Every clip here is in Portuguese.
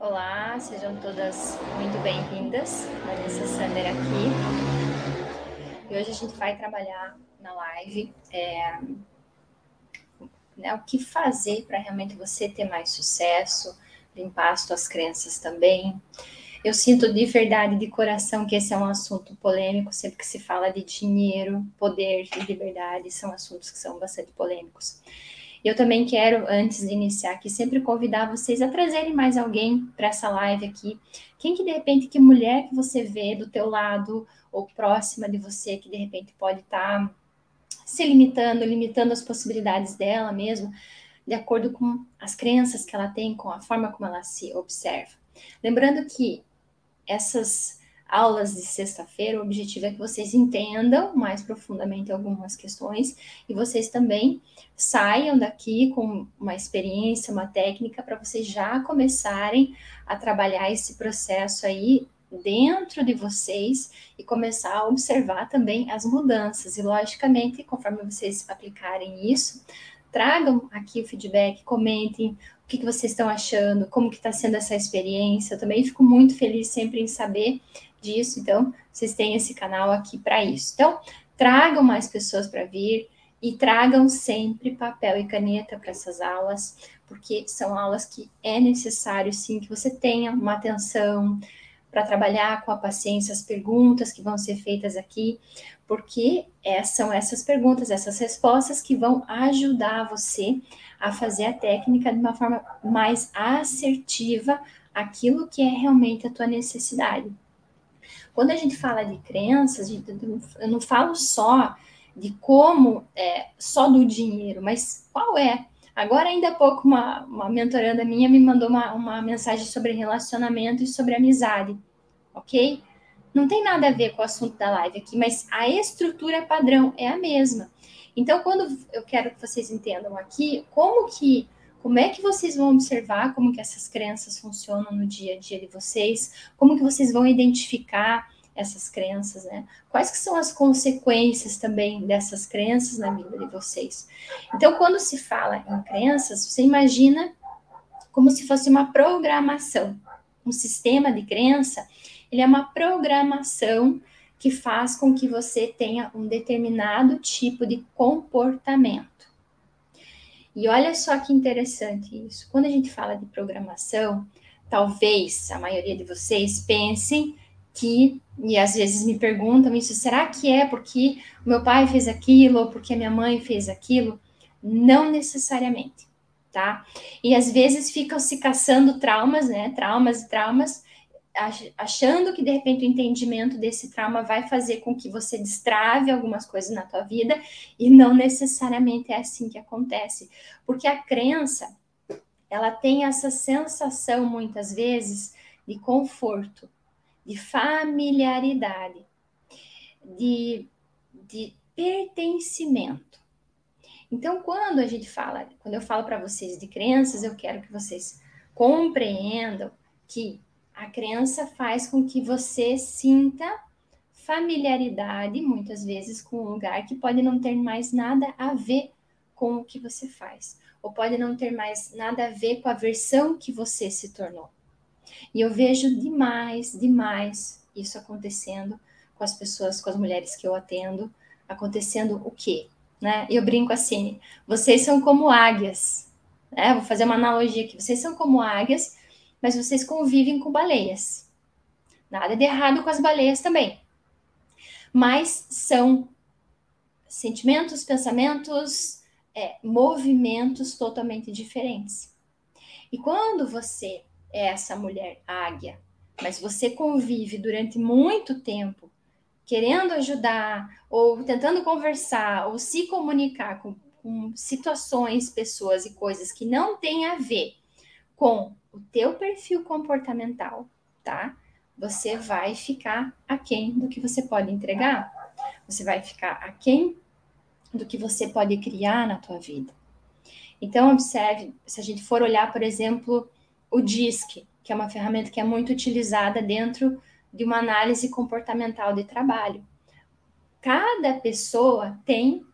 Olá, sejam todas muito bem-vindas. Vanessa Sander aqui. E hoje a gente vai trabalhar na live é, né, o que fazer para realmente você ter mais sucesso, limpar as suas crenças também. Eu sinto de verdade, de coração, que esse é um assunto polêmico, sempre que se fala de dinheiro, poder e liberdade, são assuntos que são bastante polêmicos. Eu também quero, antes de iniciar aqui, sempre convidar vocês a trazerem mais alguém para essa live aqui. Quem que de repente, que mulher que você vê do teu lado ou próxima de você, que de repente pode estar tá se limitando, limitando as possibilidades dela mesmo, de acordo com as crenças que ela tem, com a forma como ela se observa. Lembrando que essas aulas de sexta-feira, o objetivo é que vocês entendam mais profundamente algumas questões e vocês também saiam daqui com uma experiência, uma técnica para vocês já começarem a trabalhar esse processo aí dentro de vocês e começar a observar também as mudanças. E logicamente, conforme vocês aplicarem isso, tragam aqui o feedback, comentem o que, que vocês estão achando, como que está sendo essa experiência. Eu também fico muito feliz sempre em saber disso, então vocês têm esse canal aqui para isso. Então, tragam mais pessoas para vir e tragam sempre papel e caneta para essas aulas, porque são aulas que é necessário sim que você tenha uma atenção para trabalhar com a paciência as perguntas que vão ser feitas aqui, porque é, são essas perguntas, essas respostas que vão ajudar você a fazer a técnica de uma forma mais assertiva aquilo que é realmente a tua necessidade. Quando a gente fala de crenças, eu não falo só de como, é, só do dinheiro, mas qual é. Agora, ainda há pouco, uma, uma mentoranda minha me mandou uma, uma mensagem sobre relacionamento e sobre amizade, ok? Não tem nada a ver com o assunto da live aqui, mas a estrutura padrão é a mesma. Então, quando eu quero que vocês entendam aqui como que como é que vocês vão observar como que essas crenças funcionam no dia a dia de vocês? Como que vocês vão identificar essas crenças, né? Quais que são as consequências também dessas crenças na vida de vocês? Então, quando se fala em crenças, você imagina como se fosse uma programação. Um sistema de crença, ele é uma programação que faz com que você tenha um determinado tipo de comportamento. E olha só que interessante isso. Quando a gente fala de programação, talvez a maioria de vocês pensem que, e às vezes me perguntam isso, será que é porque meu pai fez aquilo ou porque minha mãe fez aquilo? Não necessariamente, tá? E às vezes ficam se caçando traumas, né? Traumas e traumas, achando que de repente o entendimento desse trauma vai fazer com que você destrave algumas coisas na tua vida e não necessariamente é assim que acontece, porque a crença ela tem essa sensação muitas vezes de conforto, de familiaridade, de, de pertencimento. Então, quando a gente fala, quando eu falo para vocês de crenças, eu quero que vocês compreendam que a crença faz com que você sinta familiaridade, muitas vezes, com um lugar que pode não ter mais nada a ver com o que você faz, ou pode não ter mais nada a ver com a versão que você se tornou. E eu vejo demais, demais isso acontecendo com as pessoas, com as mulheres que eu atendo, acontecendo o quê? Né? Eu brinco assim, vocês são como águias, né? Vou fazer uma analogia aqui, vocês são como águias mas vocês convivem com baleias. Nada de errado com as baleias também. Mas são sentimentos, pensamentos, é, movimentos totalmente diferentes. E quando você é essa mulher águia, mas você convive durante muito tempo querendo ajudar, ou tentando conversar, ou se comunicar com, com situações, pessoas e coisas que não têm a ver com o teu perfil comportamental, tá? Você vai ficar aquém do que você pode entregar. Você vai ficar aquém do que você pode criar na tua vida. Então, observe, se a gente for olhar, por exemplo, o DISC, que é uma ferramenta que é muito utilizada dentro de uma análise comportamental de trabalho. Cada pessoa tem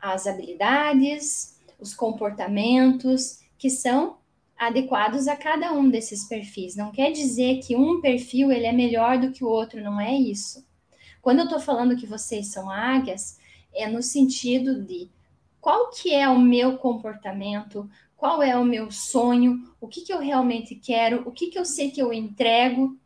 as habilidades, os comportamentos que são adequados a cada um desses perfis. Não quer dizer que um perfil ele é melhor do que o outro, não é isso. Quando eu estou falando que vocês são águias, é no sentido de qual que é o meu comportamento, qual é o meu sonho, o que, que eu realmente quero, o que, que eu sei que eu entrego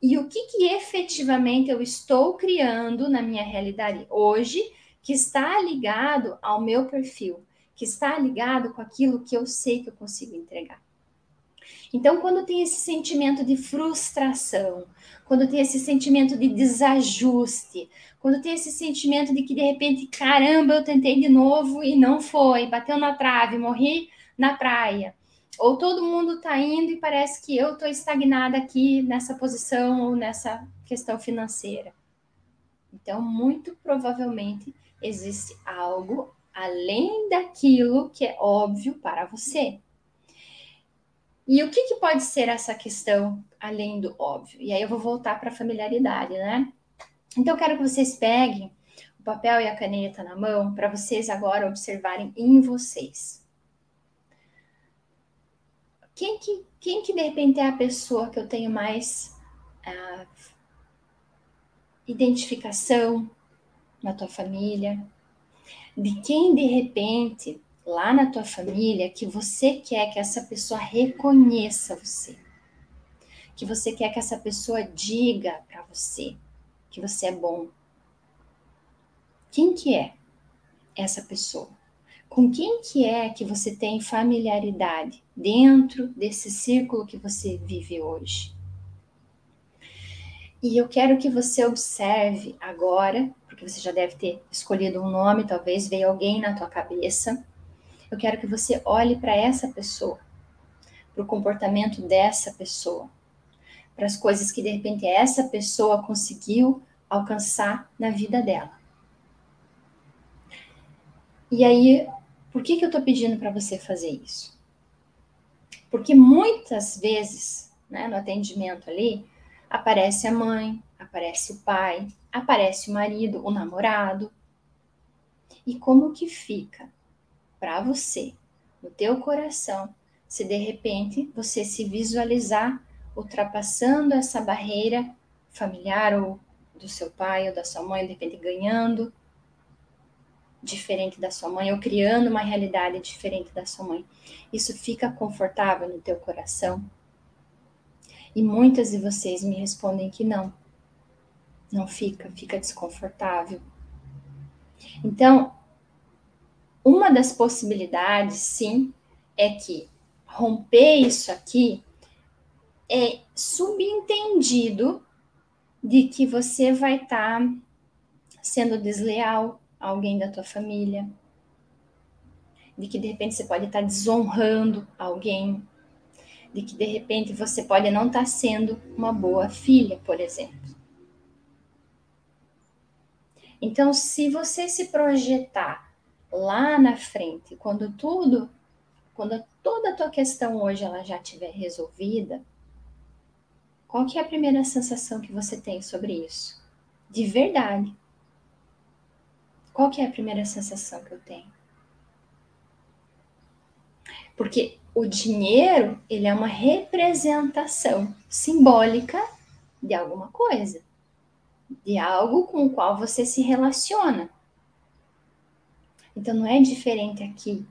e o que, que efetivamente eu estou criando na minha realidade hoje que está ligado ao meu perfil, que está ligado com aquilo que eu sei que eu consigo entregar. Então, quando tem esse sentimento de frustração, quando tem esse sentimento de desajuste, quando tem esse sentimento de que de repente, caramba, eu tentei de novo e não foi, bateu na trave, morri na praia. Ou todo mundo está indo e parece que eu estou estagnada aqui nessa posição ou nessa questão financeira. Então, muito provavelmente existe algo além daquilo que é óbvio para você. E o que, que pode ser essa questão além do óbvio? E aí eu vou voltar para a familiaridade, né? Então, eu quero que vocês peguem o papel e a caneta na mão para vocês agora observarem em vocês. Quem que, quem que de repente é a pessoa que eu tenho mais uh, identificação na tua família? De quem de repente lá na tua família que você quer que essa pessoa reconheça você. Que você quer que essa pessoa diga para você que você é bom. Quem que é essa pessoa? Com quem que é que você tem familiaridade dentro desse círculo que você vive hoje? E eu quero que você observe agora, porque você já deve ter escolhido um nome, talvez veio alguém na tua cabeça eu quero que você olhe para essa pessoa, para o comportamento dessa pessoa, para as coisas que de repente essa pessoa conseguiu alcançar na vida dela. E aí, por que, que eu estou pedindo para você fazer isso? Porque muitas vezes, né, no atendimento ali, aparece a mãe, aparece o pai, aparece o marido, o namorado. E como que fica para você, no teu coração, se de repente você se visualizar ultrapassando essa barreira familiar ou do seu pai ou da sua mãe, de repente ganhando diferente da sua mãe ou criando uma realidade diferente da sua mãe. Isso fica confortável no teu coração? E muitas de vocês me respondem que não. Não fica, fica desconfortável. Então, uma das possibilidades, sim, é que romper isso aqui é subentendido de que você vai estar tá sendo desleal a alguém da tua família, de que de repente você pode estar tá desonrando alguém, de que de repente você pode não estar tá sendo uma boa filha, por exemplo. Então, se você se projetar lá na frente, quando tudo, quando toda a tua questão hoje ela já estiver resolvida, qual que é a primeira sensação que você tem sobre isso? De verdade. Qual que é a primeira sensação que eu tenho? Porque o dinheiro, ele é uma representação simbólica de alguma coisa, de algo com o qual você se relaciona. Então não é diferente aqui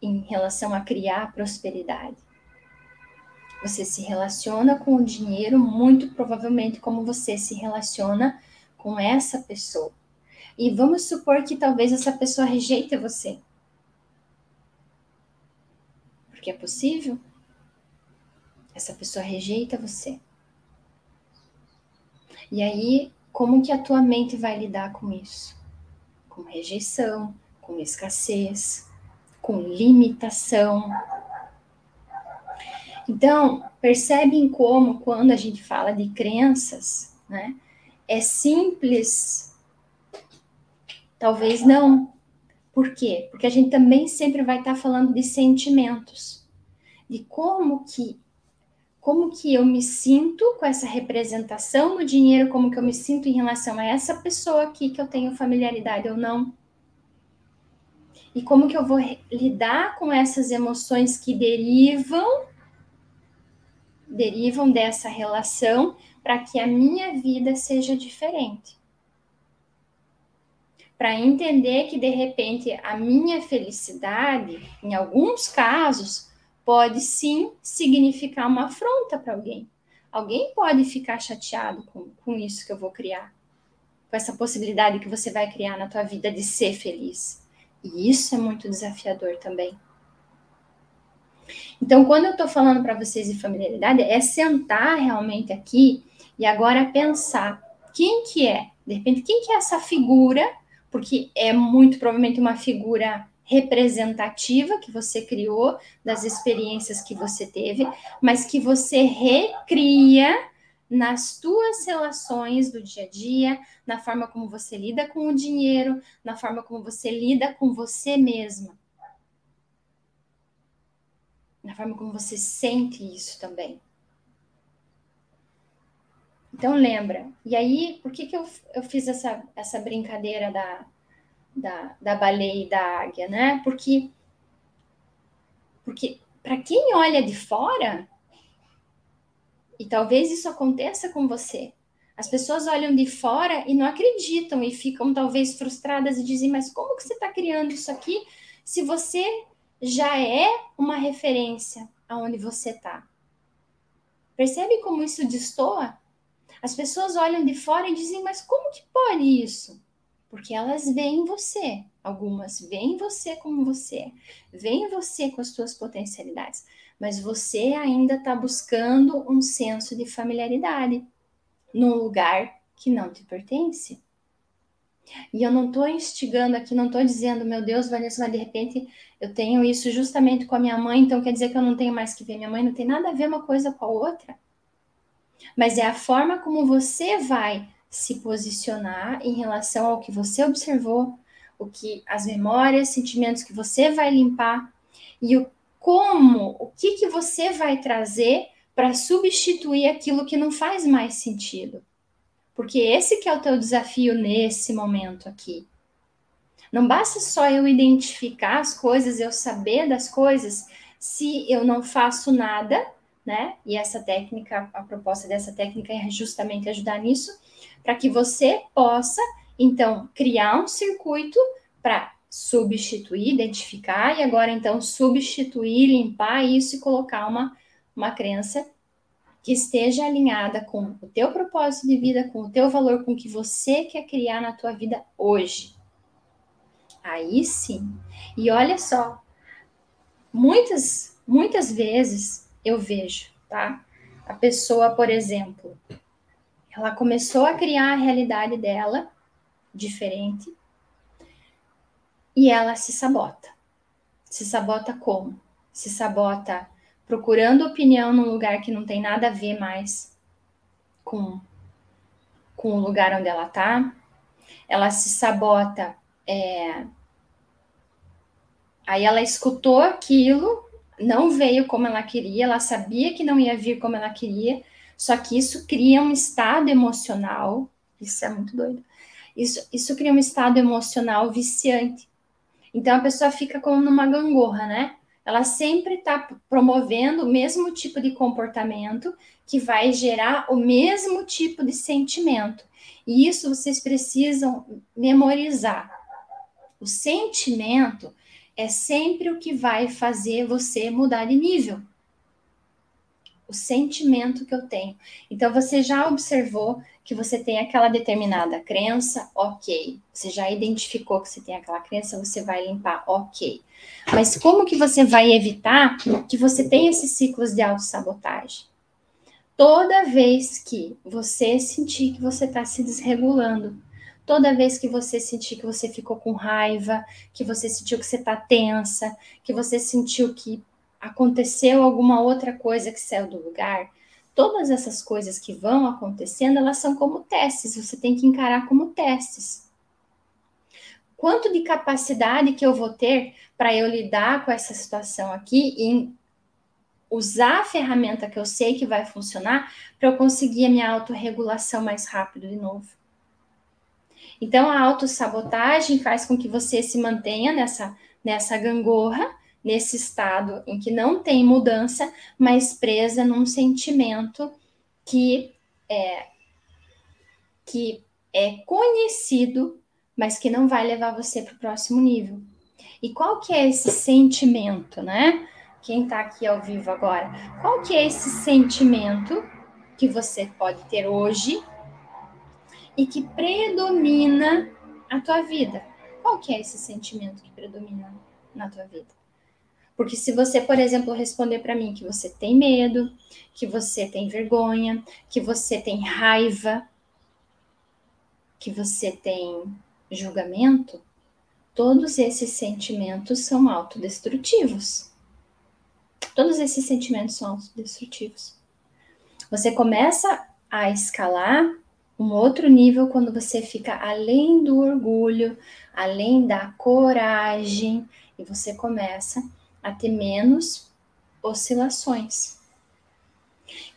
em relação a criar prosperidade. Você se relaciona com o dinheiro muito provavelmente como você se relaciona com essa pessoa. E vamos supor que talvez essa pessoa rejeite você. Porque é possível? Essa pessoa rejeita você. E aí, como que a tua mente vai lidar com isso? Com rejeição, com escassez, com limitação. Então, percebem como, quando a gente fala de crenças, né, é simples? Talvez não. Por quê? Porque a gente também sempre vai estar falando de sentimentos, de como que como que eu me sinto com essa representação no dinheiro, como que eu me sinto em relação a essa pessoa aqui que eu tenho familiaridade ou não e como que eu vou lidar com essas emoções que derivam derivam dessa relação para que a minha vida seja diferente. Para entender que de repente a minha felicidade, em alguns casos, pode sim significar uma afronta para alguém. Alguém pode ficar chateado com, com isso que eu vou criar, com essa possibilidade que você vai criar na tua vida de ser feliz. E isso é muito desafiador também. Então, quando eu estou falando para vocês de familiaridade, é sentar realmente aqui e agora pensar quem que é, de repente, quem que é essa figura, porque é muito provavelmente uma figura representativa que você criou das experiências que você teve, mas que você recria nas tuas relações do dia a dia, na forma como você lida com o dinheiro, na forma como você lida com você mesma. Na forma como você sente isso também. Então lembra. E aí, por que, que eu, eu fiz essa, essa brincadeira da, da, da baleia e da águia, né? Porque, porque para quem olha de fora, e talvez isso aconteça com você, as pessoas olham de fora e não acreditam e ficam talvez frustradas e dizem: Mas como que você está criando isso aqui se você já é uma referência aonde você está? Percebe como isso destoa? As pessoas olham de fora e dizem: Mas como que pode isso? porque elas veem você. Algumas veem você como você, veem você com as suas potencialidades, mas você ainda está buscando um senso de familiaridade num lugar que não te pertence. E eu não estou instigando aqui, não estou dizendo, meu Deus, Vanessa, mas de repente eu tenho isso justamente com a minha mãe, então quer dizer que eu não tenho mais que ver minha mãe, não tem nada a ver uma coisa com a outra. Mas é a forma como você vai se posicionar em relação ao que você observou, o que as memórias, sentimentos que você vai limpar e o como, o que que você vai trazer para substituir aquilo que não faz mais sentido. Porque esse que é o teu desafio nesse momento aqui. Não basta só eu identificar as coisas, eu saber das coisas, se eu não faço nada, né? E essa técnica, a proposta dessa técnica é justamente ajudar nisso para que você possa, então, criar um circuito para substituir, identificar e agora, então, substituir, limpar isso e colocar uma, uma crença que esteja alinhada com o teu propósito de vida, com o teu valor, com o que você quer criar na tua vida hoje. Aí sim. E olha só, muitas, muitas vezes eu vejo, tá? A pessoa, por exemplo, ela começou a criar a realidade dela diferente e ela se sabota. Se sabota como? Se sabota procurando opinião num lugar que não tem nada a ver mais com, com o lugar onde ela tá. Ela se sabota. É... Aí ela escutou aquilo, não veio como ela queria, ela sabia que não ia vir como ela queria, só que isso cria um estado emocional, isso é muito doido. Isso, isso cria um estado emocional viciante. Então a pessoa fica como numa gangorra, né? Ela sempre está promovendo o mesmo tipo de comportamento que vai gerar o mesmo tipo de sentimento. E isso vocês precisam memorizar. O sentimento é sempre o que vai fazer você mudar de nível o sentimento que eu tenho. Então, você já observou que você tem aquela determinada crença, ok. Você já identificou que você tem aquela crença, você vai limpar, ok. Mas como que você vai evitar que você tenha esses ciclos de autossabotagem? Toda vez que você sentir que você está se desregulando, toda vez que você sentir que você ficou com raiva, que você sentiu que você está tensa, que você sentiu que aconteceu alguma outra coisa que saiu do lugar, todas essas coisas que vão acontecendo, elas são como testes, você tem que encarar como testes. Quanto de capacidade que eu vou ter para eu lidar com essa situação aqui e usar a ferramenta que eu sei que vai funcionar para eu conseguir a minha autorregulação mais rápido de novo. Então, a autossabotagem faz com que você se mantenha nessa, nessa gangorra nesse estado em que não tem mudança, mas presa num sentimento que é, que é conhecido, mas que não vai levar você para o próximo nível. E qual que é esse sentimento, né? Quem está aqui ao vivo agora, qual que é esse sentimento que você pode ter hoje e que predomina a tua vida? Qual que é esse sentimento que predomina na tua vida? Porque se você, por exemplo, responder para mim que você tem medo, que você tem vergonha, que você tem raiva, que você tem julgamento, todos esses sentimentos são autodestrutivos. Todos esses sentimentos são autodestrutivos. Você começa a escalar um outro nível quando você fica além do orgulho, além da coragem, e você começa a ter menos oscilações.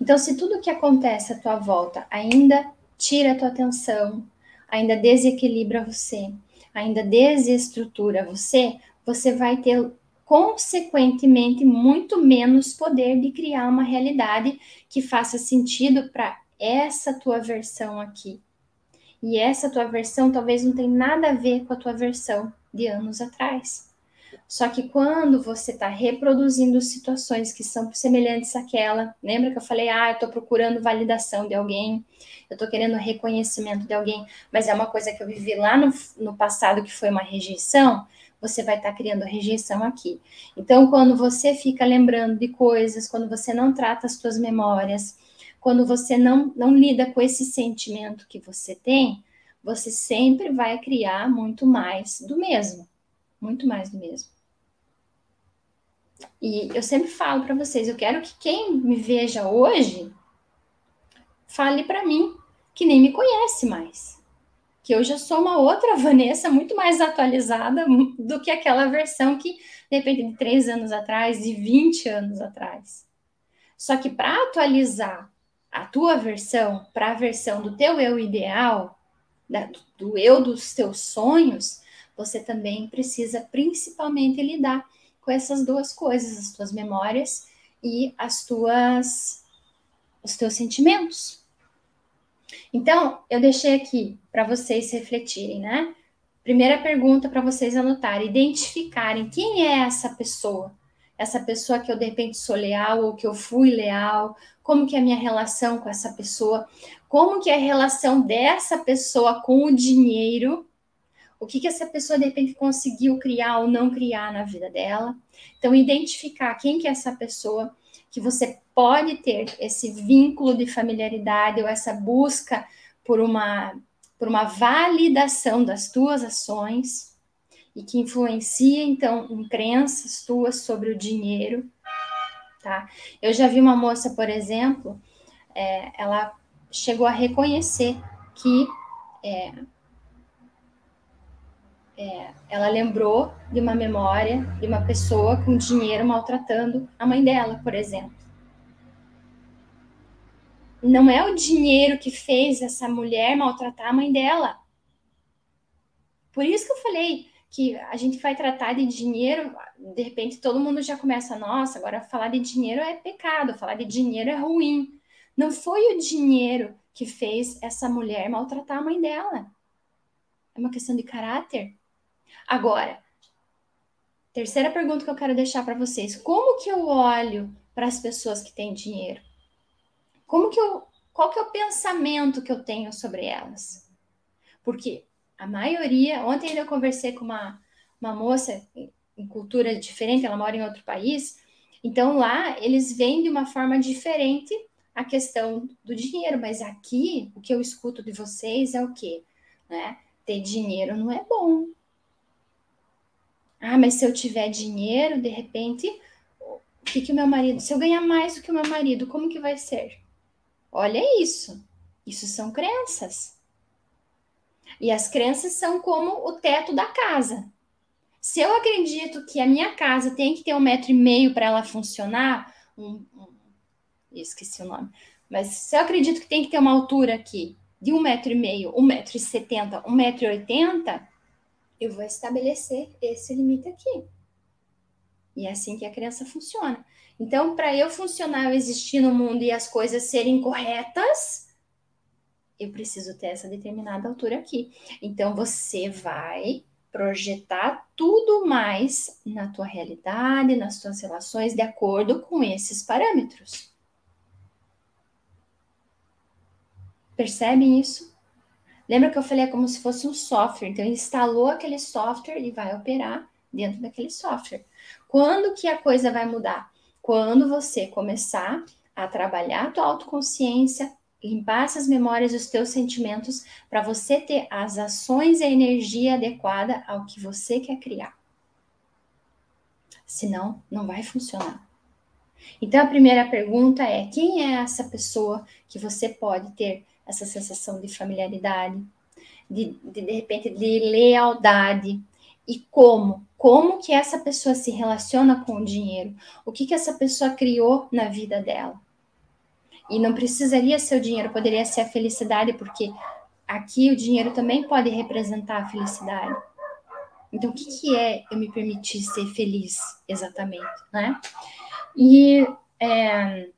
Então, se tudo que acontece à tua volta ainda tira a tua atenção, ainda desequilibra você, ainda desestrutura você, você vai ter consequentemente muito menos poder de criar uma realidade que faça sentido para essa tua versão aqui. E essa tua versão talvez não tenha nada a ver com a tua versão de anos atrás. Só que quando você está reproduzindo situações que são semelhantes àquela, lembra que eu falei, ah, eu estou procurando validação de alguém, eu estou querendo reconhecimento de alguém, mas é uma coisa que eu vivi lá no, no passado que foi uma rejeição, você vai estar tá criando rejeição aqui. Então, quando você fica lembrando de coisas, quando você não trata as suas memórias, quando você não, não lida com esse sentimento que você tem, você sempre vai criar muito mais do mesmo. Muito mais do mesmo. E eu sempre falo para vocês, eu quero que quem me veja hoje fale para mim que nem me conhece mais. Que eu já sou uma outra Vanessa muito mais atualizada do que aquela versão que depende de três anos atrás, de 20 anos atrás. Só que para atualizar a tua versão para a versão do teu eu ideal, da, do eu dos teus sonhos, você também precisa principalmente lidar com essas duas coisas, as tuas memórias e as tuas os teus sentimentos. Então, eu deixei aqui para vocês refletirem, né? Primeira pergunta para vocês anotarem, identificarem quem é essa pessoa. Essa pessoa que eu de repente sou leal ou que eu fui leal, como que é a minha relação com essa pessoa, como que é a relação dessa pessoa com o dinheiro, o que, que essa pessoa de repente conseguiu criar ou não criar na vida dela. Então, identificar quem que é essa pessoa, que você pode ter esse vínculo de familiaridade ou essa busca por uma, por uma validação das tuas ações e que influencia, então, em crenças tuas sobre o dinheiro, tá? Eu já vi uma moça, por exemplo, é, ela chegou a reconhecer que é, é, ela lembrou de uma memória de uma pessoa com dinheiro maltratando a mãe dela, por exemplo. Não é o dinheiro que fez essa mulher maltratar a mãe dela. Por isso que eu falei que a gente vai tratar de dinheiro, de repente todo mundo já começa, nossa, agora falar de dinheiro é pecado, falar de dinheiro é ruim. Não foi o dinheiro que fez essa mulher maltratar a mãe dela. É uma questão de caráter. Agora, terceira pergunta que eu quero deixar para vocês: como que eu olho para as pessoas que têm dinheiro? Como que eu, qual que é o pensamento que eu tenho sobre elas? Porque a maioria, ontem eu conversei com uma, uma moça em, cultura diferente, ela mora em outro país, então lá eles veem de uma forma diferente a questão do dinheiro, mas aqui o que eu escuto de vocês é o quê? Né? Ter dinheiro não é bom. Ah, mas se eu tiver dinheiro, de repente, o que que o meu marido, se eu ganhar mais do que o meu marido, como que vai ser? Olha isso. Isso são crenças. E as crenças são como o teto da casa. Se eu acredito que a minha casa tem que ter um metro e meio para ela funcionar, um, um, esqueci o nome, mas se eu acredito que tem que ter uma altura aqui de um metro e meio, um metro e setenta, um metro e oitenta, eu vou estabelecer esse limite aqui. E é assim que a criança funciona. Então, para eu funcionar, eu existir no mundo e as coisas serem corretas, eu preciso ter essa determinada altura aqui. Então, você vai projetar tudo mais na tua realidade, nas tuas relações, de acordo com esses parâmetros. Percebem isso? Lembra que eu falei é como se fosse um software. Então, instalou aquele software e vai operar dentro daquele software. Quando que a coisa vai mudar? Quando você começar a trabalhar a tua autoconsciência, limpar essas memórias dos teus sentimentos para você ter as ações e a energia adequada ao que você quer criar. Senão, não vai funcionar. Então, a primeira pergunta é: quem é essa pessoa que você pode ter essa sensação de familiaridade, de, de, de repente, de lealdade? E como? Como que essa pessoa se relaciona com o dinheiro? O que que essa pessoa criou na vida dela? E não precisaria ser o dinheiro, poderia ser a felicidade, porque aqui o dinheiro também pode representar a felicidade. Então, o que, que é eu me permitir ser feliz, exatamente, né? E é,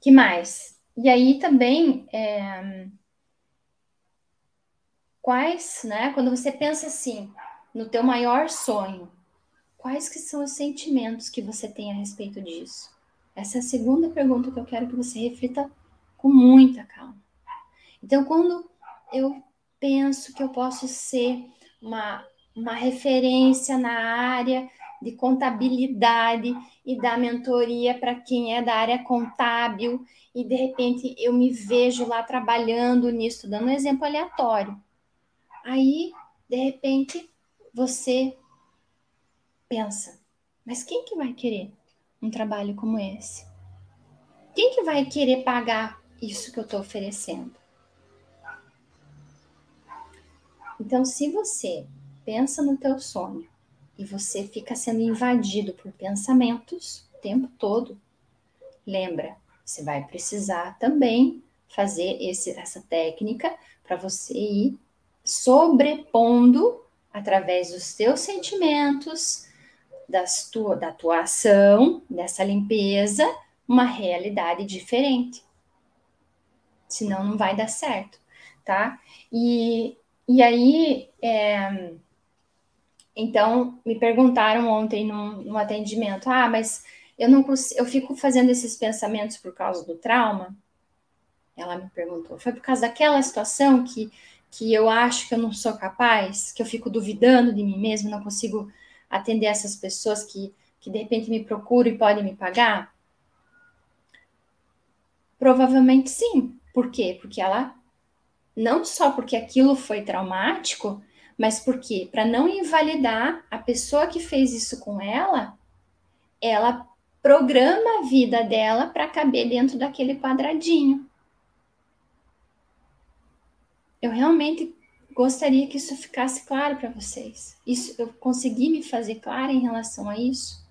que mais? E aí também é, quais, né? Quando você pensa assim no teu maior sonho, quais que são os sentimentos que você tem a respeito disso? Essa é a segunda pergunta que eu quero que você reflita com muita calma. Então, quando eu penso que eu posso ser uma, uma referência na área de contabilidade e da mentoria para quem é da área contábil, e de repente eu me vejo lá trabalhando nisso, dando um exemplo aleatório. Aí, de repente, você pensa, mas quem que vai querer? um trabalho como esse? Quem que vai querer pagar isso que eu estou oferecendo? Então, se você pensa no teu sonho e você fica sendo invadido por pensamentos o tempo todo, lembra, você vai precisar também fazer esse, essa técnica para você ir sobrepondo através dos teus sentimentos, das tua, da tua ação, dessa limpeza, uma realidade diferente. Senão não vai dar certo, tá? E, e aí, é, então, me perguntaram ontem no, no atendimento, ah, mas eu não eu fico fazendo esses pensamentos por causa do trauma? Ela me perguntou, foi por causa daquela situação que, que eu acho que eu não sou capaz, que eu fico duvidando de mim mesmo, não consigo atender essas pessoas que, que de repente me procuram e podem me pagar? Provavelmente sim. Por quê? Porque ela, não só porque aquilo foi traumático, mas porque, para não invalidar a pessoa que fez isso com ela, ela programa a vida dela para caber dentro daquele quadradinho. Eu realmente gostaria que isso ficasse claro para vocês. Isso eu consegui me fazer clara em relação a isso?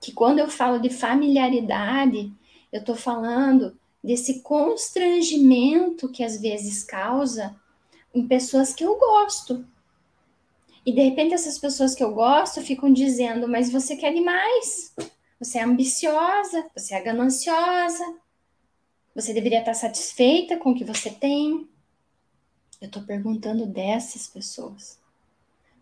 Que quando eu falo de familiaridade, eu estou falando desse constrangimento que às vezes causa em pessoas que eu gosto. E de repente essas pessoas que eu gosto ficam dizendo: "Mas você quer demais. Você é ambiciosa, você é gananciosa. Você deveria estar satisfeita com o que você tem." Eu estou perguntando dessas pessoas.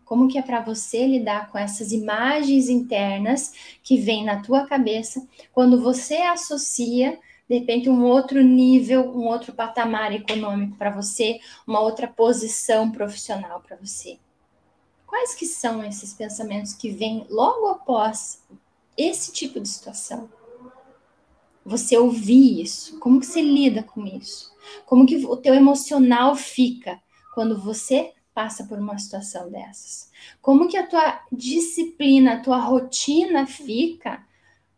Como que é para você lidar com essas imagens internas que vêm na tua cabeça quando você associa de repente um outro nível, um outro patamar econômico para você, uma outra posição profissional para você? Quais que são esses pensamentos que vêm logo após esse tipo de situação? Você ouvir isso? Como que você lida com isso? Como que o teu emocional fica quando você passa por uma situação dessas? Como que a tua disciplina, a tua rotina fica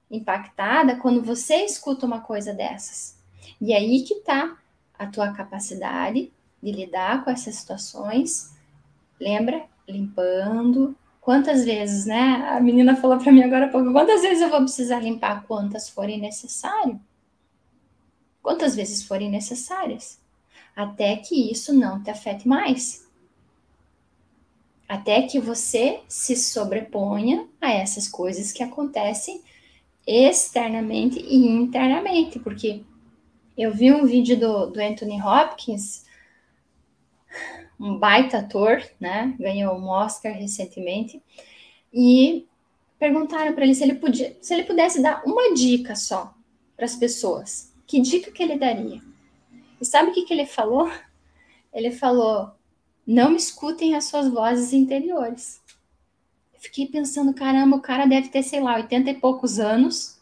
impactada quando você escuta uma coisa dessas? E aí que tá a tua capacidade de lidar com essas situações. Lembra? Limpando. Quantas vezes, né? A menina falou para mim agora há pouco, quantas vezes eu vou precisar limpar? Quantas forem necessário quantas vezes forem necessárias, até que isso não te afete mais. até que você se sobreponha a essas coisas que acontecem externamente e internamente, porque eu vi um vídeo do, do Anthony Hopkins, um baita ator, né? Ganhou um Oscar recentemente, e perguntaram para ele se ele podia, se ele pudesse dar uma dica só para as pessoas. Que dica que ele daria? E sabe o que, que ele falou? Ele falou: não escutem as suas vozes interiores. Fiquei pensando, caramba, o cara deve ter, sei lá, 80 e poucos anos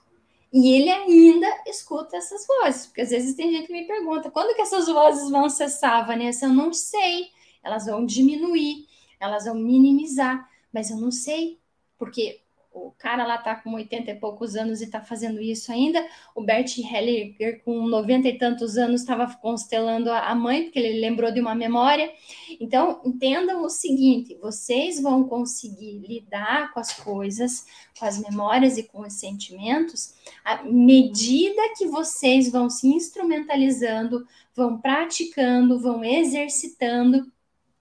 e ele ainda escuta essas vozes, porque às vezes tem gente que me pergunta, quando que essas vozes vão cessar, Vanessa? Eu não sei. Elas vão diminuir, elas vão minimizar, mas eu não sei, porque o cara lá tá com 80 e poucos anos e tá fazendo isso ainda. O Bert Hellinger, com 90 e tantos anos, estava constelando a mãe, porque ele lembrou de uma memória. Então, entendam o seguinte: vocês vão conseguir lidar com as coisas, com as memórias e com os sentimentos, à medida que vocês vão se instrumentalizando, vão praticando, vão exercitando.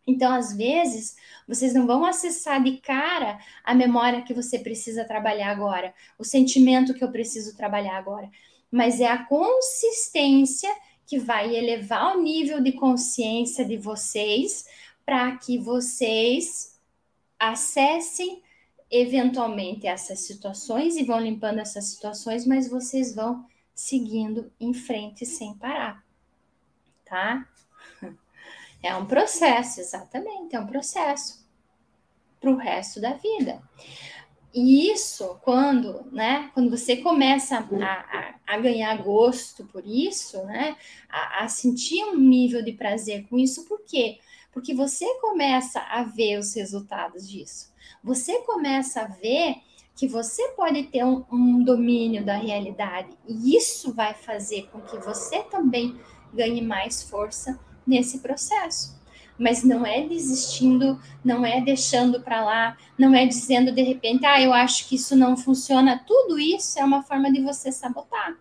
Então, às vezes, vocês não vão acessar de cara a memória que você precisa trabalhar agora, o sentimento que eu preciso trabalhar agora, mas é a consistência que vai elevar o nível de consciência de vocês para que vocês acessem eventualmente essas situações e vão limpando essas situações, mas vocês vão seguindo em frente sem parar, tá? É um processo, exatamente, é um processo para o resto da vida. E isso, quando, né, quando você começa a, a, a ganhar gosto por isso, né, a, a, sentir um nível de prazer com isso, por quê? Porque você começa a ver os resultados disso. Você começa a ver que você pode ter um, um domínio da realidade, e isso vai fazer com que você também ganhe mais força nesse processo. Mas não é desistindo, não é deixando para lá, não é dizendo de repente, ah, eu acho que isso não funciona. Tudo isso é uma forma de você sabotar.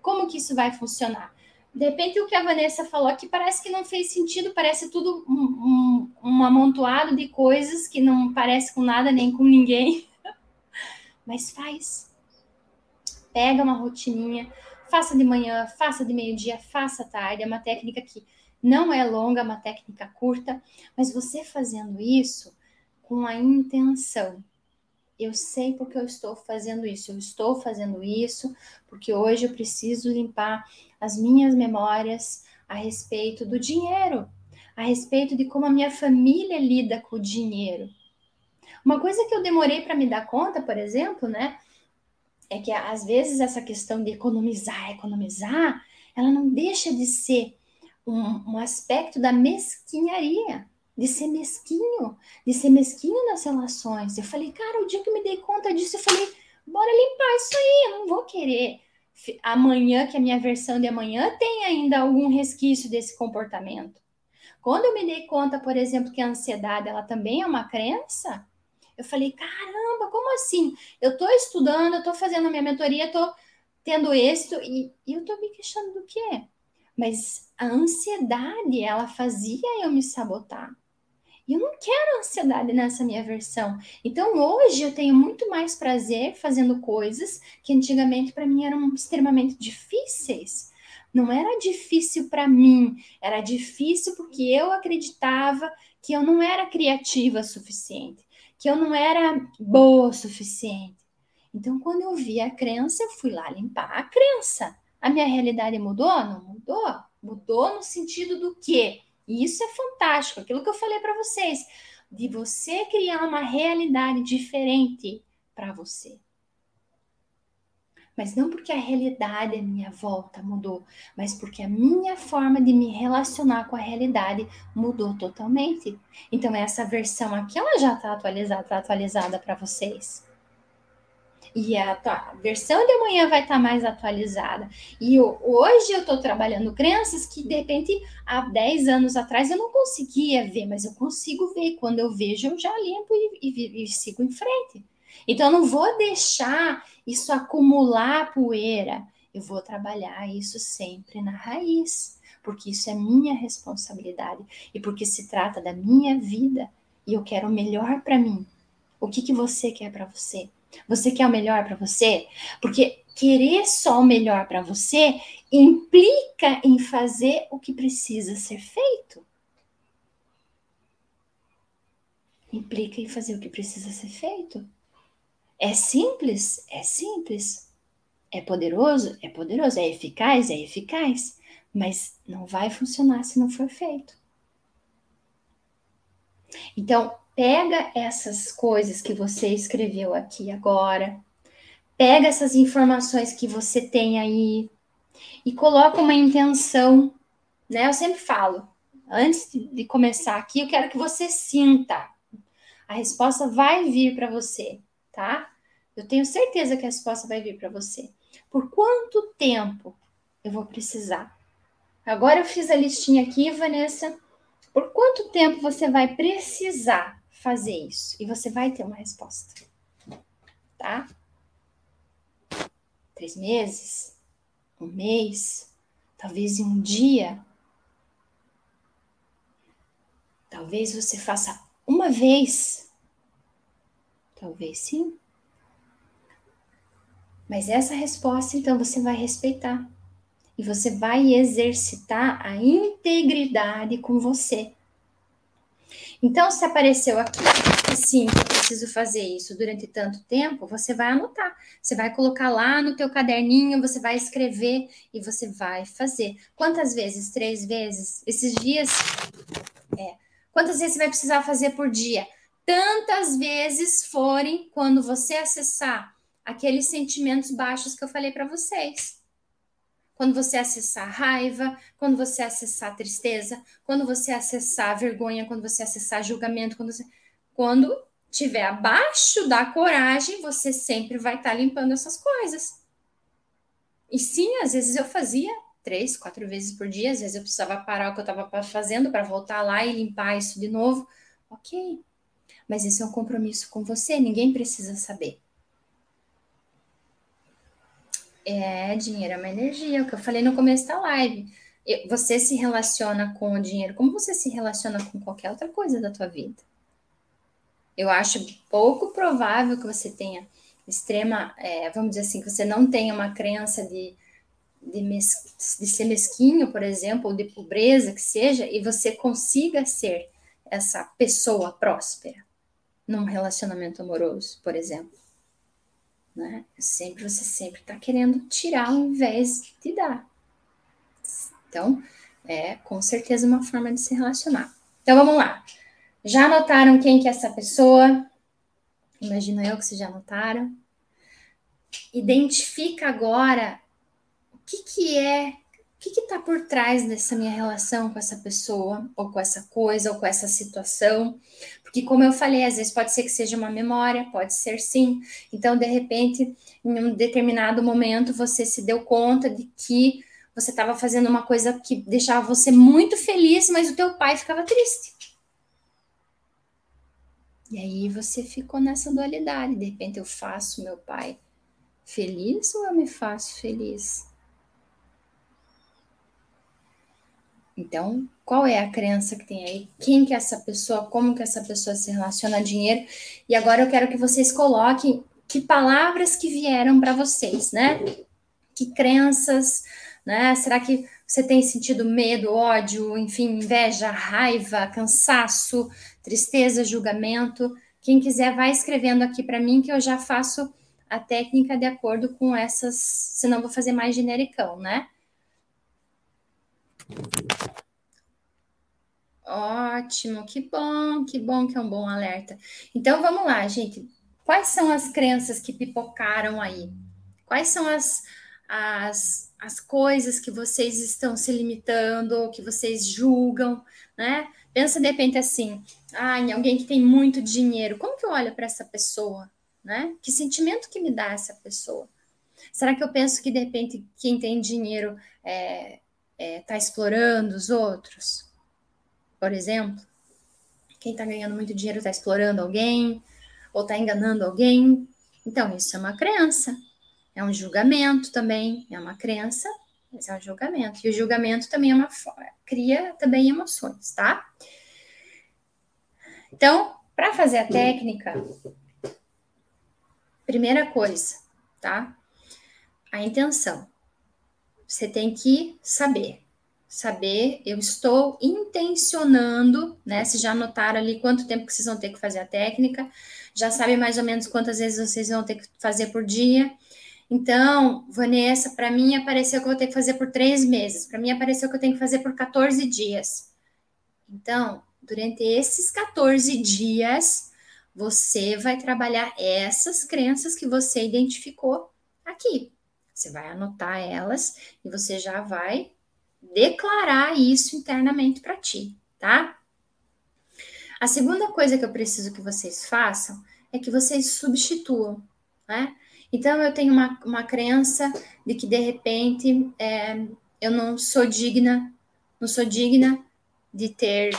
Como que isso vai funcionar? De repente, o que a Vanessa falou aqui parece que não fez sentido, parece tudo um, um, um amontoado de coisas que não parece com nada nem com ninguém. Mas faz. Pega uma rotininha, faça de manhã, faça de meio-dia, faça tarde. É uma técnica que não é longa, é uma técnica curta, mas você fazendo isso com a intenção. Eu sei porque eu estou fazendo isso. Eu estou fazendo isso porque hoje eu preciso limpar as minhas memórias a respeito do dinheiro, a respeito de como a minha família lida com o dinheiro. Uma coisa que eu demorei para me dar conta, por exemplo, né, é que às vezes essa questão de economizar, economizar, ela não deixa de ser um, um aspecto da mesquinharia, de ser mesquinho, de ser mesquinho nas relações. Eu falei, cara, o dia que eu me dei conta disso, eu falei, bora limpar isso aí, eu não vou querer amanhã, que a minha versão de amanhã tem ainda algum resquício desse comportamento. Quando eu me dei conta, por exemplo, que a ansiedade ela também é uma crença, eu falei, caramba, como assim? Eu estou estudando, eu estou fazendo a minha mentoria, estou tendo êxito e, e eu estou me queixando do quê? Mas a ansiedade, ela fazia eu me sabotar. E eu não quero ansiedade nessa minha versão. Então hoje eu tenho muito mais prazer fazendo coisas que antigamente para mim eram extremamente difíceis. Não era difícil para mim, era difícil porque eu acreditava que eu não era criativa o suficiente, que eu não era boa o suficiente. Então, quando eu vi a crença, eu fui lá limpar a crença. A minha realidade mudou? Não mudou. Mudou no sentido do quê? E isso é fantástico, aquilo que eu falei para vocês, de você criar uma realidade diferente para você. Mas não porque a realidade à minha volta mudou, mas porque a minha forma de me relacionar com a realidade mudou totalmente. Então essa versão aqui ela já está atualizada, tá atualizada para vocês e a, a versão de amanhã vai estar tá mais atualizada. E eu, hoje eu estou trabalhando crenças que, de repente, há 10 anos atrás eu não conseguia ver, mas eu consigo ver. Quando eu vejo, eu já limpo e, e, e sigo em frente. Então, eu não vou deixar isso acumular poeira. Eu vou trabalhar isso sempre na raiz, porque isso é minha responsabilidade e porque se trata da minha vida e eu quero o melhor para mim. O que, que você quer para você? Você quer o melhor para você? Porque querer só o melhor para você implica em fazer o que precisa ser feito. Implica em fazer o que precisa ser feito. É simples? É simples. É poderoso? É poderoso. É eficaz? É eficaz. Mas não vai funcionar se não for feito. Então, pega essas coisas que você escreveu aqui agora, pega essas informações que você tem aí e coloca uma intenção, né? Eu sempre falo, antes de começar aqui, eu quero que você sinta. A resposta vai vir para você, tá? Eu tenho certeza que a resposta vai vir para você. Por quanto tempo eu vou precisar? Agora eu fiz a listinha aqui, Vanessa. Por quanto tempo você vai precisar fazer isso? E você vai ter uma resposta. Tá? Três meses? Um mês? Talvez em um dia? Talvez você faça uma vez? Talvez sim. Mas essa resposta, então, você vai respeitar e você vai exercitar a integridade com você. Então, se apareceu aqui sim, eu preciso fazer isso durante tanto tempo, você vai anotar. Você vai colocar lá no teu caderninho, você vai escrever e você vai fazer. Quantas vezes? Três vezes? Esses dias? É. Quantas vezes você vai precisar fazer por dia? Tantas vezes forem quando você acessar aqueles sentimentos baixos que eu falei para vocês quando você acessar raiva, quando você acessar tristeza, quando você acessar vergonha, quando você acessar julgamento, quando você... quando tiver abaixo da coragem, você sempre vai estar tá limpando essas coisas. E sim, às vezes eu fazia três, quatro vezes por dia, às vezes eu precisava parar o que eu estava fazendo para voltar lá e limpar isso de novo. Ok, mas esse é um compromisso com você, ninguém precisa saber. É, dinheiro é uma energia, é o que eu falei no começo da live. Você se relaciona com o dinheiro como você se relaciona com qualquer outra coisa da tua vida. Eu acho pouco provável que você tenha extrema, é, vamos dizer assim, que você não tenha uma crença de, de, mes, de ser mesquinho, por exemplo, ou de pobreza, que seja, e você consiga ser essa pessoa próspera num relacionamento amoroso, por exemplo né? Sempre você sempre está querendo tirar ao invés de dar. Então, é com certeza uma forma de se relacionar. Então vamos lá. Já anotaram quem que é essa pessoa? Imagino eu que vocês já anotaram. Identifica agora o que, que é que está por trás dessa minha relação com essa pessoa, ou com essa coisa, ou com essa situação? Porque, como eu falei, às vezes pode ser que seja uma memória, pode ser sim. Então, de repente, em um determinado momento, você se deu conta de que você estava fazendo uma coisa que deixava você muito feliz, mas o teu pai ficava triste. E aí você ficou nessa dualidade. De repente, eu faço meu pai feliz ou eu me faço feliz? Então, qual é a crença que tem aí? Quem que é essa pessoa? Como que essa pessoa se relaciona a dinheiro? E agora eu quero que vocês coloquem que palavras que vieram para vocês, né? Que crenças, né? Será que você tem sentido medo, ódio, enfim, inveja, raiva, cansaço, tristeza, julgamento? Quem quiser vai escrevendo aqui para mim que eu já faço a técnica de acordo com essas, senão vou fazer mais genericão, né? Ótimo, que bom, que bom que é um bom alerta. Então vamos lá, gente. Quais são as crenças que pipocaram aí? Quais são as, as, as coisas que vocês estão se limitando, que vocês julgam, né? Pensa de repente assim, ah, em alguém que tem muito dinheiro, como que eu olho para essa pessoa, né? Que sentimento que me dá essa pessoa? Será que eu penso que de repente quem tem dinheiro é, está é, tá explorando os outros, por exemplo. Quem está ganhando muito dinheiro está explorando alguém, ou está enganando alguém. Então, isso é uma crença. É um julgamento também, é uma crença, mas é um julgamento. E o julgamento também é uma cria também emoções, tá? Então, para fazer a técnica, primeira coisa, tá? A intenção. Você tem que saber. Saber, eu estou intencionando, né? Vocês já anotaram ali quanto tempo que vocês vão ter que fazer a técnica, já sabem mais ou menos quantas vezes vocês vão ter que fazer por dia. Então, Vanessa, para mim apareceu que eu vou ter que fazer por três meses. Para mim apareceu que eu tenho que fazer por 14 dias. Então, durante esses 14 dias, você vai trabalhar essas crenças que você identificou aqui. Você vai anotar elas e você já vai declarar isso internamente para ti, tá? A segunda coisa que eu preciso que vocês façam é que vocês substituam, né? Então, eu tenho uma, uma crença de que, de repente, é, eu não sou digna, não sou digna de ter,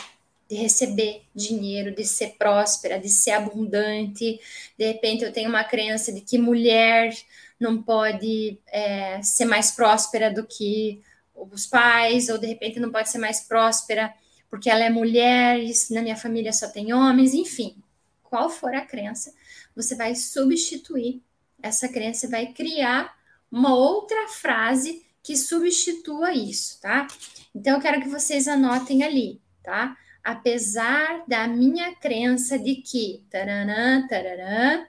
de receber dinheiro, de ser próspera, de ser abundante. De repente, eu tenho uma crença de que mulher não pode é, ser mais próspera do que os pais, ou de repente não pode ser mais próspera porque ela é mulher, e na minha família só tem homens, enfim. Qual for a crença, você vai substituir essa crença vai criar uma outra frase que substitua isso, tá? Então, eu quero que vocês anotem ali, tá? Apesar da minha crença de que, taranã, taranã,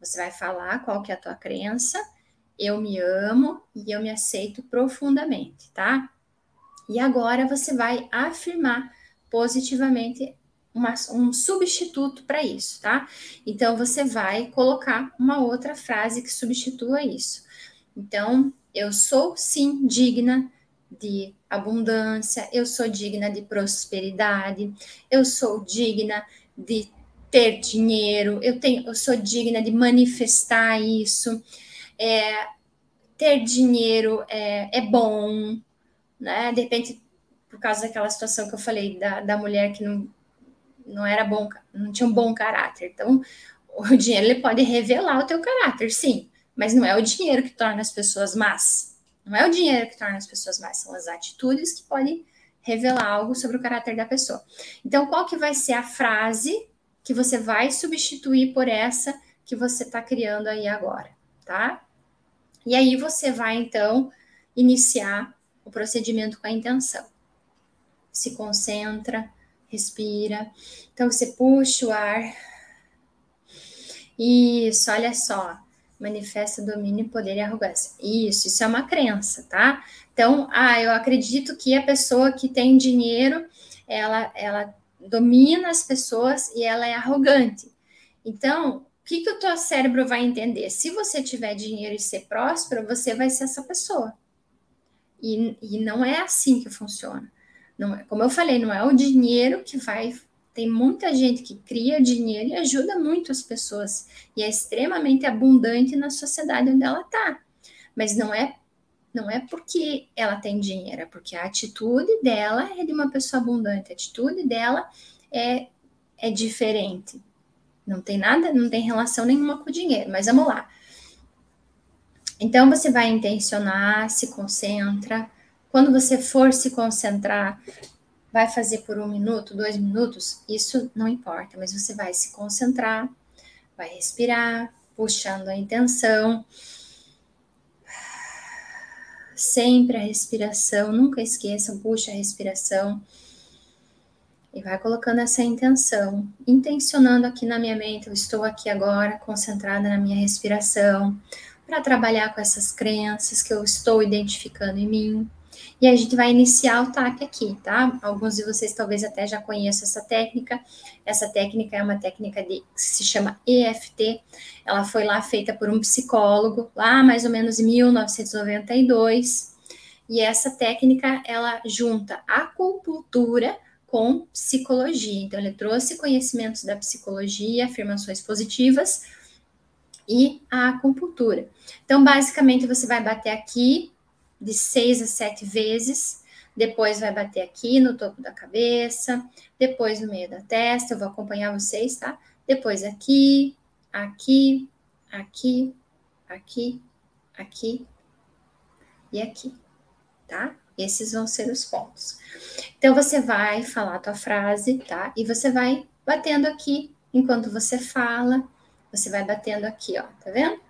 você vai falar qual que é a tua crença, eu me amo e eu me aceito profundamente, tá? E agora você vai afirmar positivamente uma, um substituto para isso, tá? Então você vai colocar uma outra frase que substitua isso. Então, eu sou sim digna de abundância, eu sou digna de prosperidade, eu sou digna de ter dinheiro, eu tenho, eu sou digna de manifestar isso. É, ter dinheiro é, é bom, né? De repente, por causa daquela situação que eu falei da, da mulher que não não era bom, não tinha um bom caráter. Então, o dinheiro ele pode revelar o teu caráter, sim, mas não é o dinheiro que torna as pessoas más. Não é o dinheiro que torna as pessoas más, são as atitudes que podem revelar algo sobre o caráter da pessoa. Então, qual que vai ser a frase que você vai substituir por essa que você está criando aí agora, tá? E aí você vai então iniciar o procedimento com a intenção. Se concentra, respira. Então você puxa o ar. Isso, olha só. Manifesta domínio, poder e arrogância. Isso, isso é uma crença, tá? Então, ah, eu acredito que a pessoa que tem dinheiro, ela, ela domina as pessoas e ela é arrogante. Então, que, que o teu cérebro vai entender? Se você tiver dinheiro e ser próspero, você vai ser essa pessoa. E, e não é assim que funciona. Não é, como eu falei, não é o dinheiro que vai. Tem muita gente que cria dinheiro e ajuda muito as pessoas e é extremamente abundante na sociedade onde ela está. Mas não é não é porque ela tem dinheiro, é porque a atitude dela é de uma pessoa abundante, a atitude dela é, é diferente. Não tem nada, não tem relação nenhuma com o dinheiro, mas vamos lá. Então você vai intencionar, se concentra, quando você for se concentrar, vai fazer por um minuto, dois minutos, isso não importa, mas você vai se concentrar, vai respirar, puxando a intenção. Sempre a respiração, nunca esqueçam, puxa a respiração e vai colocando essa intenção, intencionando aqui na minha mente, eu estou aqui agora concentrada na minha respiração, para trabalhar com essas crenças que eu estou identificando em mim. E a gente vai iniciar o TAP aqui, tá? Alguns de vocês talvez até já conheçam essa técnica. Essa técnica é uma técnica de, que se chama EFT. Ela foi lá feita por um psicólogo, lá mais ou menos em 1992. E essa técnica, ela junta acupuntura com psicologia. Então, ele trouxe conhecimentos da psicologia, afirmações positivas e a acupuntura. Então, basicamente, você vai bater aqui de seis a sete vezes. Depois vai bater aqui no topo da cabeça, depois no meio da testa. Eu vou acompanhar vocês, tá? Depois aqui, aqui, aqui, aqui, aqui e aqui, tá? Esses vão ser os pontos. Então você vai falar a tua frase, tá? E você vai batendo aqui enquanto você fala. Você vai batendo aqui, ó, tá vendo?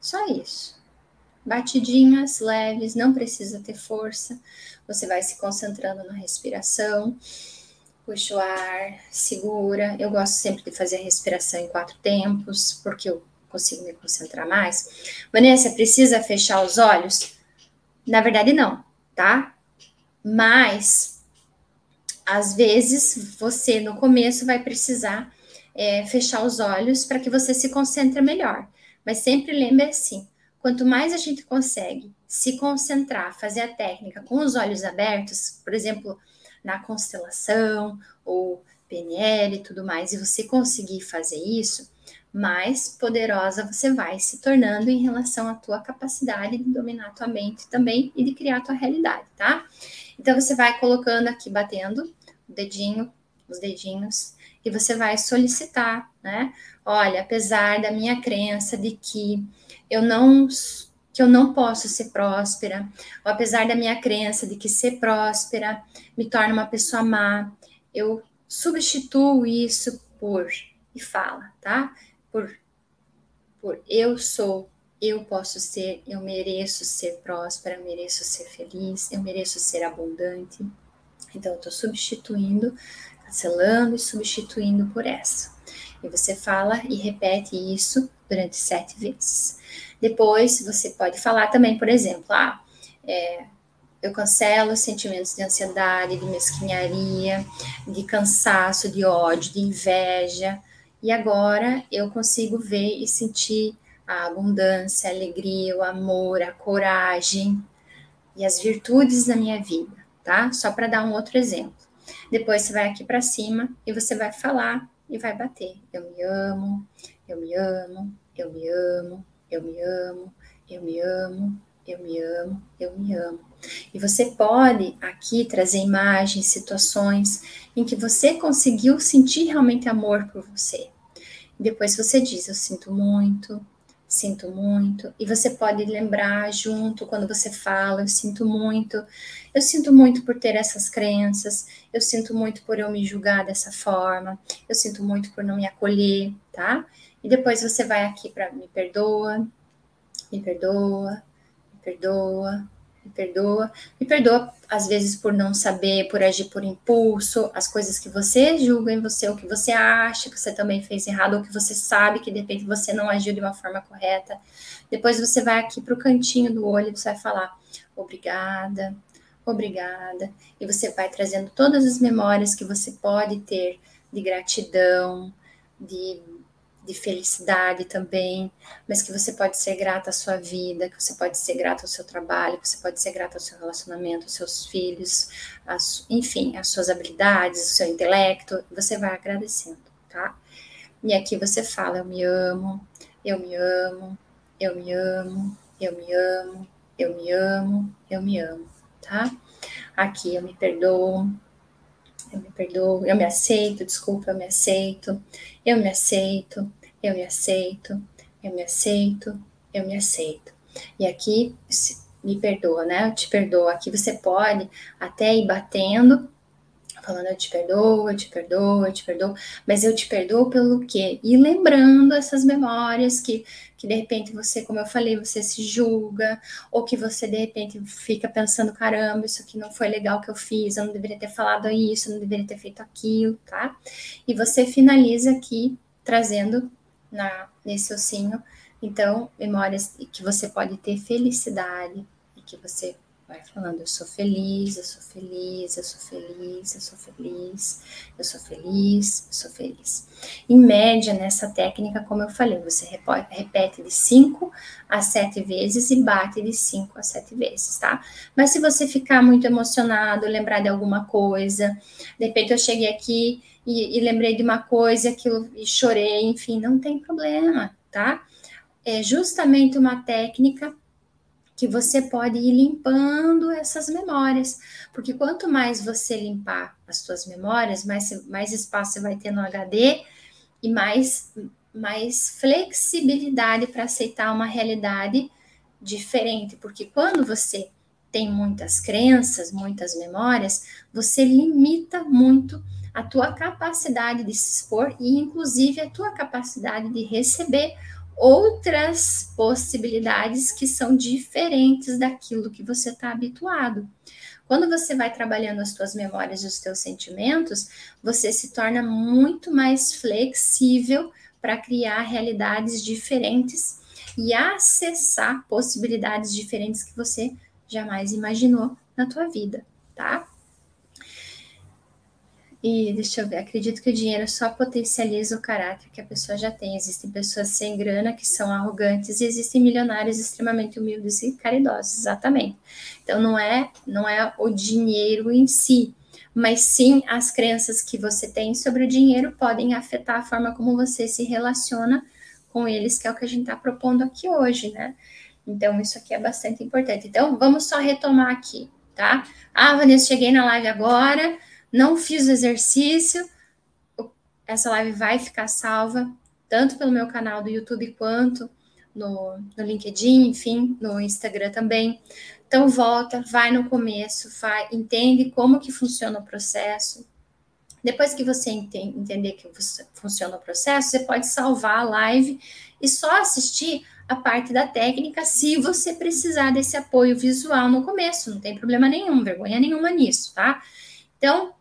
Só isso. Batidinhas leves, não precisa ter força. Você vai se concentrando na respiração. Puxa o ar, segura. Eu gosto sempre de fazer a respiração em quatro tempos, porque eu consigo me concentrar mais. Vanessa, precisa fechar os olhos? Na verdade, não, tá? Mas, às vezes, você no começo vai precisar é, fechar os olhos para que você se concentre melhor. Mas sempre lembre assim: quanto mais a gente consegue se concentrar, fazer a técnica com os olhos abertos, por exemplo, na constelação ou PNL e tudo mais, e você conseguir fazer isso, mais poderosa você vai se tornando em relação à tua capacidade de dominar a tua mente também e de criar a tua realidade, tá? Então você vai colocando aqui, batendo o dedinho, os dedinhos, e você vai solicitar, né? Olha, apesar da minha crença de que eu não que eu não posso ser próspera, ou apesar da minha crença de que ser próspera me torna uma pessoa má, eu substituo isso por e fala, tá? Por por eu sou, eu posso ser, eu mereço ser próspera, eu mereço ser feliz, eu mereço ser abundante. Então eu estou substituindo, cancelando e substituindo por essa. E você fala e repete isso durante sete vezes. Depois, você pode falar também, por exemplo, ah, é, eu cancelo sentimentos de ansiedade, de mesquinharia, de cansaço, de ódio, de inveja. E agora eu consigo ver e sentir a abundância, a alegria, o amor, a coragem e as virtudes da minha vida, tá? Só para dar um outro exemplo. Depois você vai aqui para cima e você vai falar e vai bater. Eu me amo, eu me amo, eu me amo, eu me amo, eu me amo, eu me amo, eu me amo. E você pode aqui trazer imagens, situações em que você conseguiu sentir realmente amor por você. Depois você diz: Eu sinto muito, sinto muito. E você pode lembrar junto quando você fala: Eu sinto muito. Eu sinto muito por ter essas crenças. Eu sinto muito por eu me julgar dessa forma. Eu sinto muito por não me acolher, tá? E depois você vai aqui para me perdoa, me perdoa, me perdoa, me perdoa. Me perdoa, às vezes, por não saber, por agir por impulso, as coisas que você julga em você, o que você acha que você também fez errado, ou que você sabe que de repente você não agiu de uma forma correta. Depois você vai aqui para o cantinho do olho e você vai falar obrigada, obrigada. E você vai trazendo todas as memórias que você pode ter de gratidão, de de felicidade também, mas que você pode ser grata à sua vida, que você pode ser grata ao seu trabalho, que você pode ser grata ao seu relacionamento, aos seus filhos, enfim, às suas habilidades, ao seu intelecto, você vai agradecendo, tá? E aqui você fala: Eu me amo, eu me amo, eu me amo, eu me amo, eu me amo, eu me amo, tá? Aqui eu me perdoo, eu me perdoo, eu me aceito, desculpa, eu me aceito, eu me aceito, eu me aceito, eu me aceito, eu me aceito. E aqui, me perdoa, né? Eu te perdoo. Aqui você pode até ir batendo falando eu te perdoo, eu te perdoo, eu te perdoo, mas eu te perdoo pelo quê? E lembrando essas memórias que, que de repente você, como eu falei, você se julga, ou que você de repente fica pensando, caramba, isso aqui não foi legal que eu fiz, eu não deveria ter falado isso, eu não deveria ter feito aquilo, tá? E você finaliza aqui trazendo na, nesse ossinho, então, memórias que você pode ter felicidade e que você Vai falando, eu sou feliz, eu sou feliz, eu sou feliz, eu sou feliz, eu sou feliz, eu sou feliz. Em média, nessa técnica, como eu falei, você repete de 5 a 7 vezes e bate de 5 a 7 vezes, tá? Mas se você ficar muito emocionado, lembrar de alguma coisa, de repente eu cheguei aqui e, e lembrei de uma coisa eu e chorei, enfim, não tem problema, tá? É justamente uma técnica que você pode ir limpando essas memórias, porque quanto mais você limpar as suas memórias, mais, mais espaço você vai ter no HD e mais, mais flexibilidade para aceitar uma realidade diferente, porque quando você tem muitas crenças, muitas memórias, você limita muito a tua capacidade de se expor e, inclusive, a tua capacidade de receber outras possibilidades que são diferentes daquilo que você está habituado. Quando você vai trabalhando as suas memórias e os teus sentimentos, você se torna muito mais flexível para criar realidades diferentes e acessar possibilidades diferentes que você jamais imaginou na tua vida, tá? E deixa eu ver, acredito que o dinheiro só potencializa o caráter que a pessoa já tem. Existem pessoas sem grana que são arrogantes e existem milionários extremamente humildes e caridosos, exatamente. Então não é, não é o dinheiro em si, mas sim as crenças que você tem sobre o dinheiro podem afetar a forma como você se relaciona com eles, que é o que a gente está propondo aqui hoje, né? Então, isso aqui é bastante importante. Então, vamos só retomar aqui, tá? Ah, Vanessa, cheguei na live agora não fiz o exercício, essa live vai ficar salva, tanto pelo meu canal do YouTube quanto no, no LinkedIn, enfim, no Instagram também. Então volta, vai no começo, vai, entende como que funciona o processo. Depois que você entende, entender que funciona o processo, você pode salvar a live e só assistir a parte da técnica se você precisar desse apoio visual no começo, não tem problema nenhum, vergonha nenhuma nisso, tá? Então,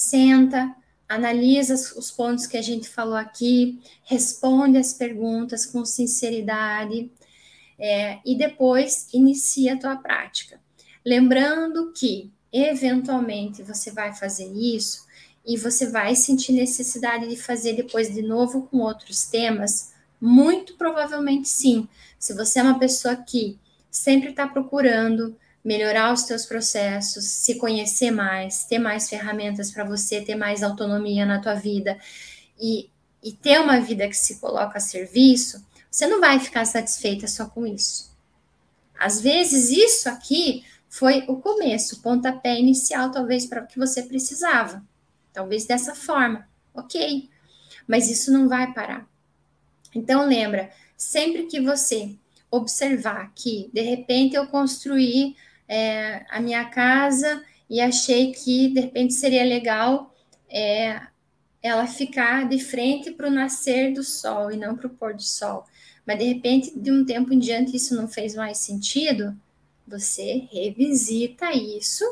senta, analisa os pontos que a gente falou aqui, responde as perguntas com sinceridade é, e depois inicia a tua prática. Lembrando que, eventualmente, você vai fazer isso e você vai sentir necessidade de fazer depois de novo com outros temas? Muito provavelmente sim. Se você é uma pessoa que sempre está procurando melhorar os teus processos, se conhecer mais, ter mais ferramentas para você ter mais autonomia na tua vida e, e ter uma vida que se coloca a serviço, você não vai ficar satisfeita só com isso. Às vezes, isso aqui foi o começo, o pontapé inicial, talvez, para o que você precisava. Talvez dessa forma, ok. Mas isso não vai parar. Então, lembra, sempre que você observar que, de repente, eu construí é, a minha casa e achei que de repente seria legal é, ela ficar de frente para o nascer do sol e não para o pôr do sol. Mas de repente, de um tempo em diante, isso não fez mais sentido. Você revisita isso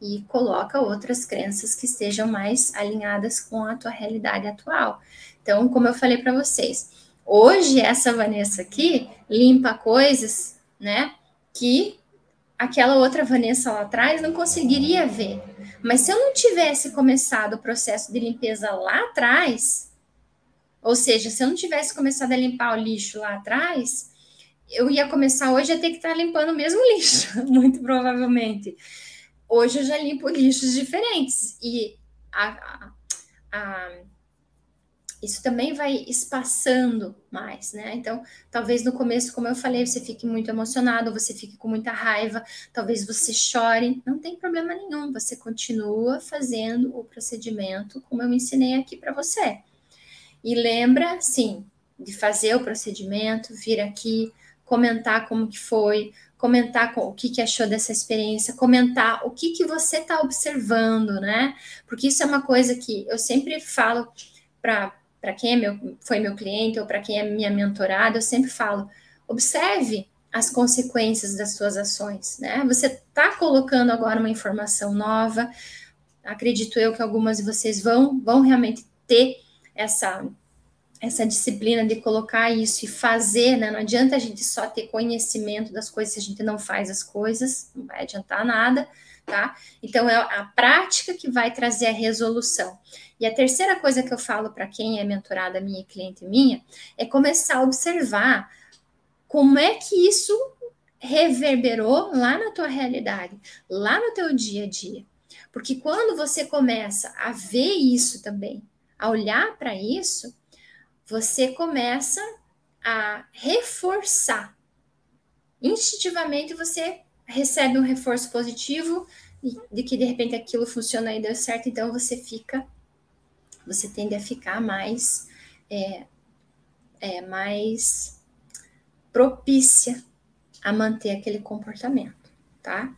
e coloca outras crenças que estejam mais alinhadas com a tua realidade atual. Então, como eu falei para vocês, hoje essa Vanessa aqui limpa coisas, né, que aquela outra Vanessa lá atrás não conseguiria ver. Mas se eu não tivesse começado o processo de limpeza lá atrás, ou seja, se eu não tivesse começado a limpar o lixo lá atrás, eu ia começar hoje a ter que estar limpando o mesmo lixo, muito provavelmente. Hoje eu já limpo lixos diferentes. E a, a, a isso também vai espaçando mais, né? Então, talvez no começo, como eu falei, você fique muito emocionado, você fique com muita raiva, talvez você chore, não tem problema nenhum, você continua fazendo o procedimento como eu ensinei aqui para você. E lembra, sim, de fazer o procedimento, vir aqui, comentar como que foi, comentar o que, que achou dessa experiência, comentar o que, que você está observando, né? Porque isso é uma coisa que eu sempre falo para para quem é meu, foi meu cliente ou para quem é minha mentorada, eu sempre falo: observe as consequências das suas ações, né? Você está colocando agora uma informação nova. Acredito eu que algumas de vocês vão vão realmente ter essa essa disciplina de colocar isso e fazer, né? Não adianta a gente só ter conhecimento das coisas se a gente não faz as coisas, não vai adiantar nada, tá? Então é a prática que vai trazer a resolução. E a terceira coisa que eu falo para quem é mentorada minha e cliente minha é começar a observar como é que isso reverberou lá na tua realidade, lá no teu dia a dia. Porque quando você começa a ver isso também, a olhar para isso, você começa a reforçar. Instintivamente você recebe um reforço positivo de que de repente aquilo funciona e deu certo, então você fica você tende a ficar mais, é, é, mais propícia a manter aquele comportamento, tá?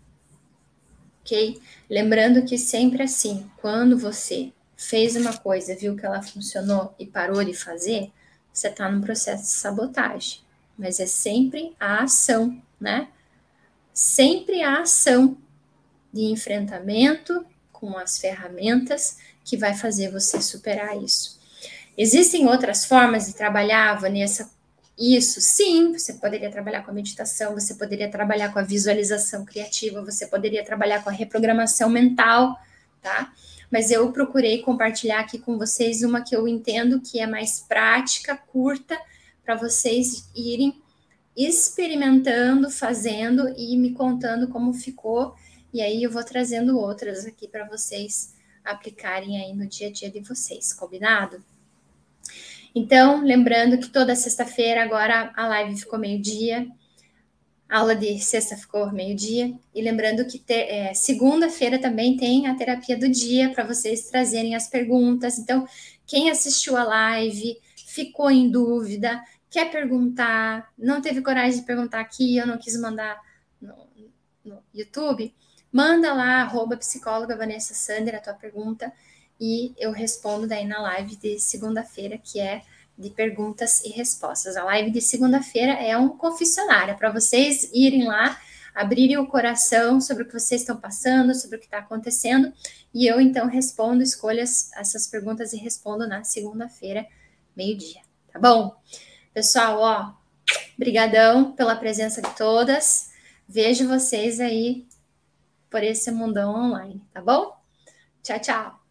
Ok? Lembrando que sempre assim, quando você fez uma coisa, viu que ela funcionou e parou de fazer, você está num processo de sabotagem. Mas é sempre a ação, né? Sempre a ação de enfrentamento com as ferramentas que vai fazer você superar isso. Existem outras formas de trabalhar, Vanessa, isso? Sim, você poderia trabalhar com a meditação, você poderia trabalhar com a visualização criativa, você poderia trabalhar com a reprogramação mental, tá? Mas eu procurei compartilhar aqui com vocês uma que eu entendo que é mais prática, curta, para vocês irem experimentando, fazendo e me contando como ficou. E aí eu vou trazendo outras aqui para vocês aplicarem aí no dia a dia de vocês, combinado? Então, lembrando que toda sexta-feira agora a live ficou meio-dia, aula de sexta ficou meio-dia, e lembrando que é, segunda-feira também tem a terapia do dia para vocês trazerem as perguntas. Então, quem assistiu a live, ficou em dúvida, quer perguntar, não teve coragem de perguntar aqui, eu não quis mandar no, no YouTube, manda lá, arroba psicóloga Vanessa Sander, a tua pergunta e eu respondo daí na live de segunda-feira, que é de perguntas e respostas. A live de segunda-feira é um confessionário para vocês irem lá, abrirem o coração sobre o que vocês estão passando, sobre o que está acontecendo, e eu então respondo, escolho essas perguntas e respondo na segunda-feira, meio-dia, tá bom? Pessoal, ó, brigadão pela presença de todas. Vejo vocês aí por esse mundão online, tá bom? Tchau, tchau.